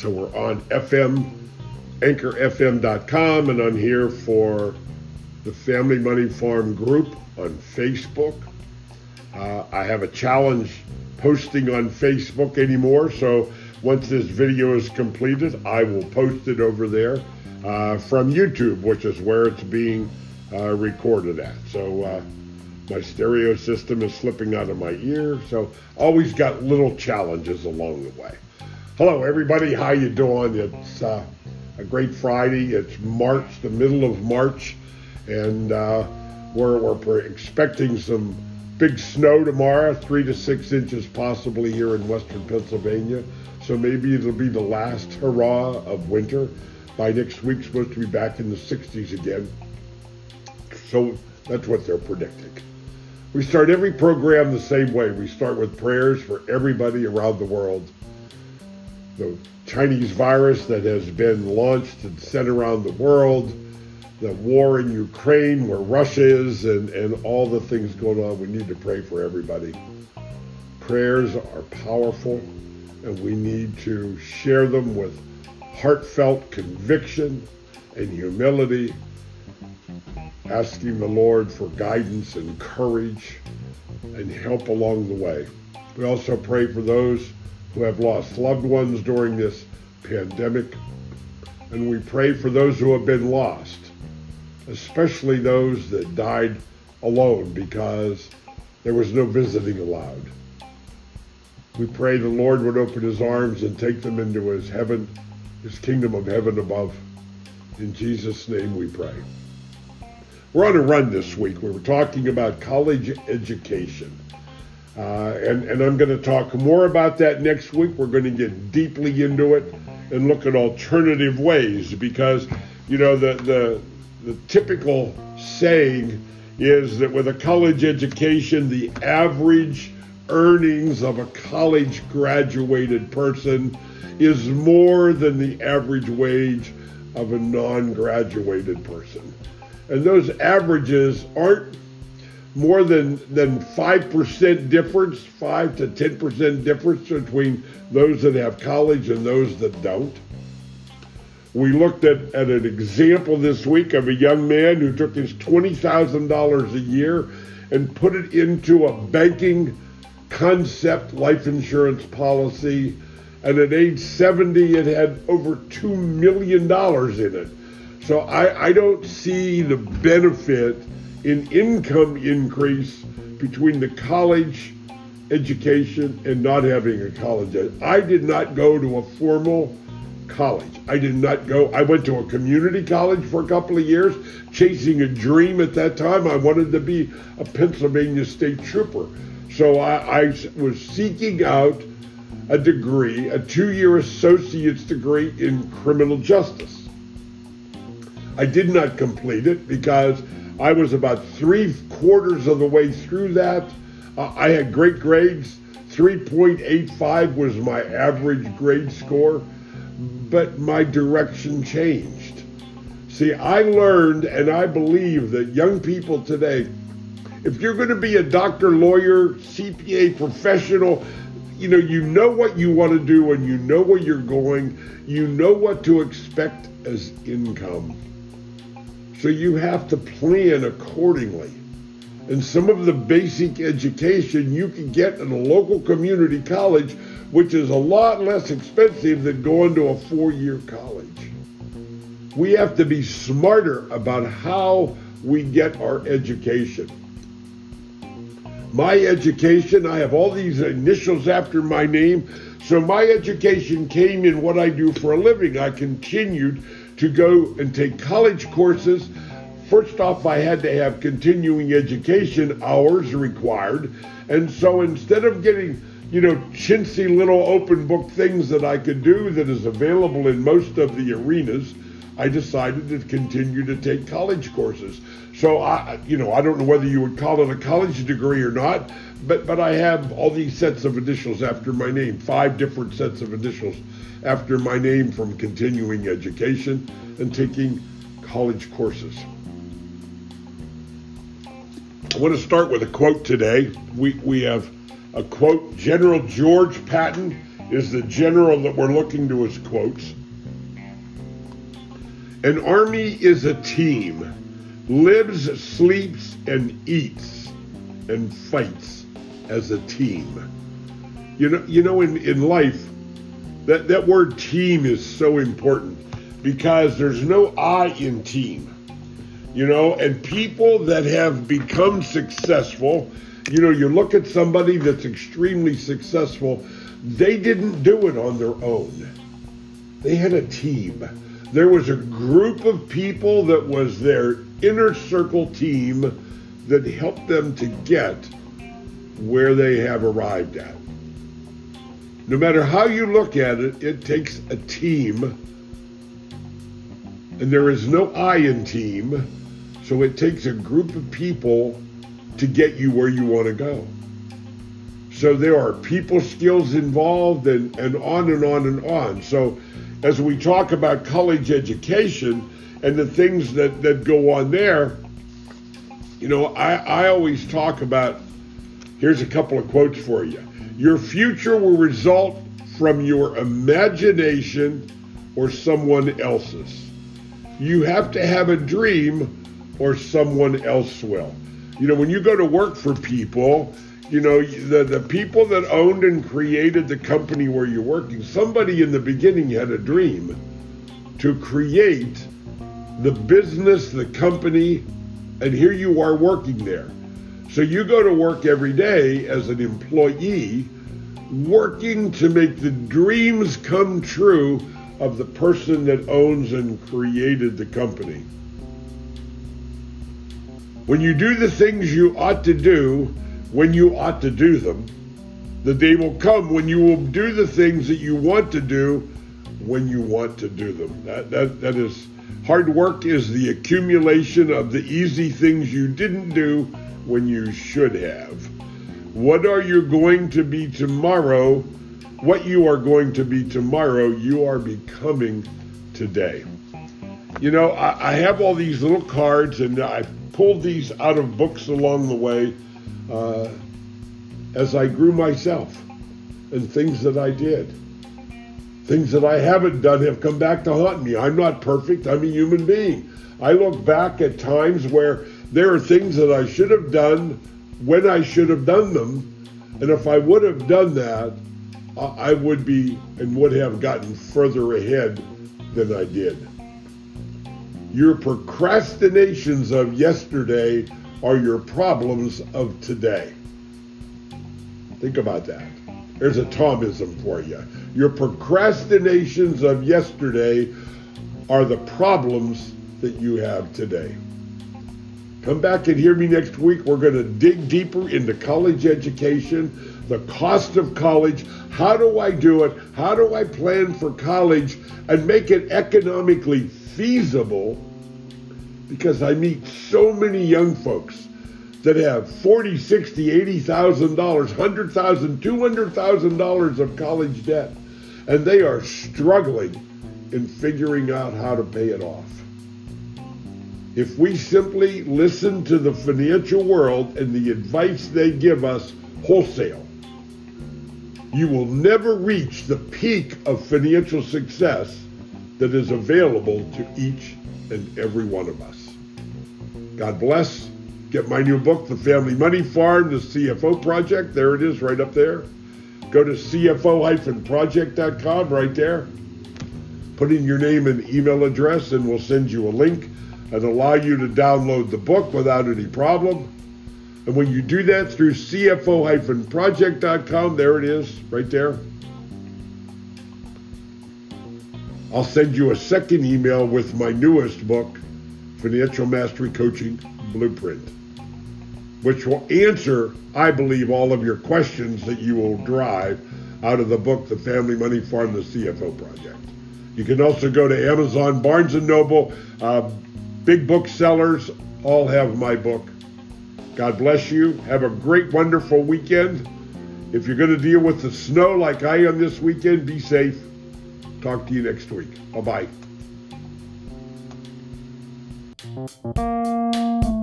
So we're on FM, anchorfm.com, and I'm here for the Family Money Farm group on Facebook. Uh, I have a challenge posting on Facebook anymore, so once this video is completed, I will post it over there uh, from YouTube, which is where it's being uh, recorded at. So uh, my stereo system is slipping out of my ear, so always got little challenges along the way. Hello, everybody. How you doing? It's uh, a great Friday. It's March, the middle of March, and uh, we're, we're expecting some big snow tomorrow, three to six inches possibly here in western Pennsylvania. So maybe it'll be the last hurrah of winter. By next week, supposed to be back in the 60s again. So that's what they're predicting. We start every program the same way. We start with prayers for everybody around the world. The Chinese virus that has been launched and sent around the world, the war in Ukraine where Russia is, and, and all the things going on. We need to pray for everybody. Prayers are powerful, and we need to share them with heartfelt conviction and humility, asking the Lord for guidance and courage and help along the way. We also pray for those who have lost loved ones during this pandemic, and we pray for those who have been lost, especially those that died alone because there was no visiting allowed. We pray the Lord would open his arms and take them into his heaven, his kingdom of heaven above. In Jesus' name we pray. We're on a run this week. We were talking about college education. Uh, and, and I'm going to talk more about that next week. We're going to get deeply into it and look at alternative ways because, you know, the, the, the typical saying is that with a college education, the average earnings of a college graduated person is more than the average wage of a non graduated person. And those averages aren't more than than five percent difference, five to ten percent difference between those that have college and those that don't. We looked at, at an example this week of a young man who took his twenty thousand dollars a year and put it into a banking concept life insurance policy. And at age 70, it had over $2 million in it. So I, I don't see the benefit in income increase between the college education and not having a college. I did not go to a formal college. I did not go. I went to a community college for a couple of years, chasing a dream at that time. I wanted to be a Pennsylvania state trooper. So I, I was seeking out a degree, a two year associate's degree in criminal justice. I did not complete it because I was about three quarters of the way through that. Uh, I had great grades. 3.85 was my average grade score, but my direction changed. See, I learned and I believe that young people today if you're going to be a doctor, lawyer, CPA professional, you know, you know what you want to do and you know where you're going. You know what to expect as income. So you have to plan accordingly. And some of the basic education you can get in a local community college, which is a lot less expensive than going to a four year college. We have to be smarter about how we get our education my education. I have all these initials after my name. So my education came in what I do for a living. I continued to go and take college courses. First off, I had to have continuing education hours required. And so instead of getting, you know, chintzy little open book things that I could do that is available in most of the arenas, I decided to continue to take college courses. So I, you know, I don't know whether you would call it a college degree or not, but but I have all these sets of initials after my name, five different sets of initials after my name from continuing education and taking college courses. I want to start with a quote today. We we have a quote General George Patton. is the general that we're looking to as quotes. An army is a team, lives, sleeps, and eats, and fights as a team. You know, you know, in, in life, that, that word team is so important because there's no I in team. You know, and people that have become successful, you know, you look at somebody that's extremely successful, they didn't do it on their own. They had a team. There was a group of people that was their inner circle team that helped them to get where they have arrived at. No matter how you look at it, it takes a team. And there is no I in team. So it takes a group of people to get you where you want to go. So there are people skills involved and, and on and on and on. So as we talk about college education and the things that, that go on there, you know, I, I always talk about here's a couple of quotes for you. Your future will result from your imagination or someone else's. You have to have a dream or someone else will. You know, when you go to work for people, you know, the, the people that owned and created the company where you're working, somebody in the beginning had a dream to create the business, the company, and here you are working there. So you go to work every day as an employee, working to make the dreams come true of the person that owns and created the company. When you do the things you ought to do when you ought to do them, the day will come when you will do the things that you want to do when you want to do them. That, that, that is hard work is the accumulation of the easy things you didn't do when you should have. What are you going to be tomorrow? What you are going to be tomorrow, you are becoming today. You know, I, I have all these little cards, and I pulled these out of books along the way uh, as I grew myself and things that I did. Things that I haven't done have come back to haunt me. I'm not perfect, I'm a human being. I look back at times where there are things that I should have done when I should have done them. And if I would have done that, I would be and would have gotten further ahead than I did. Your procrastinations of yesterday are your problems of today. Think about that. There's a Thomism for you. Your procrastinations of yesterday are the problems that you have today. Come back and hear me next week. We're going to dig deeper into college education, the cost of college. How do I do it? How do I plan for college and make it economically feasible? Because I meet so many young folks that have 40, 60, 80,000 dollars, 100,000, 200,000 dollars of college debt and they are struggling in figuring out how to pay it off. If we simply listen to the financial world and the advice they give us wholesale, you will never reach the peak of financial success that is available to each and every one of us. God bless. Get my new book, The Family Money Farm, the CFO Project. There it is, right up there. Go to cfo-project.com right there. Put in your name and email address, and we'll send you a link and allow you to download the book without any problem. And when you do that through cfo-project.com, there it is, right there. I'll send you a second email with my newest book, Financial Mastery Coaching Blueprint which will answer, I believe, all of your questions that you will drive out of the book, The Family Money Farm, the CFO Project. You can also go to Amazon, Barnes & Noble, uh, big booksellers all have my book. God bless you. Have a great, wonderful weekend. If you're going to deal with the snow like I am this weekend, be safe. Talk to you next week. Bye bye. Thank you.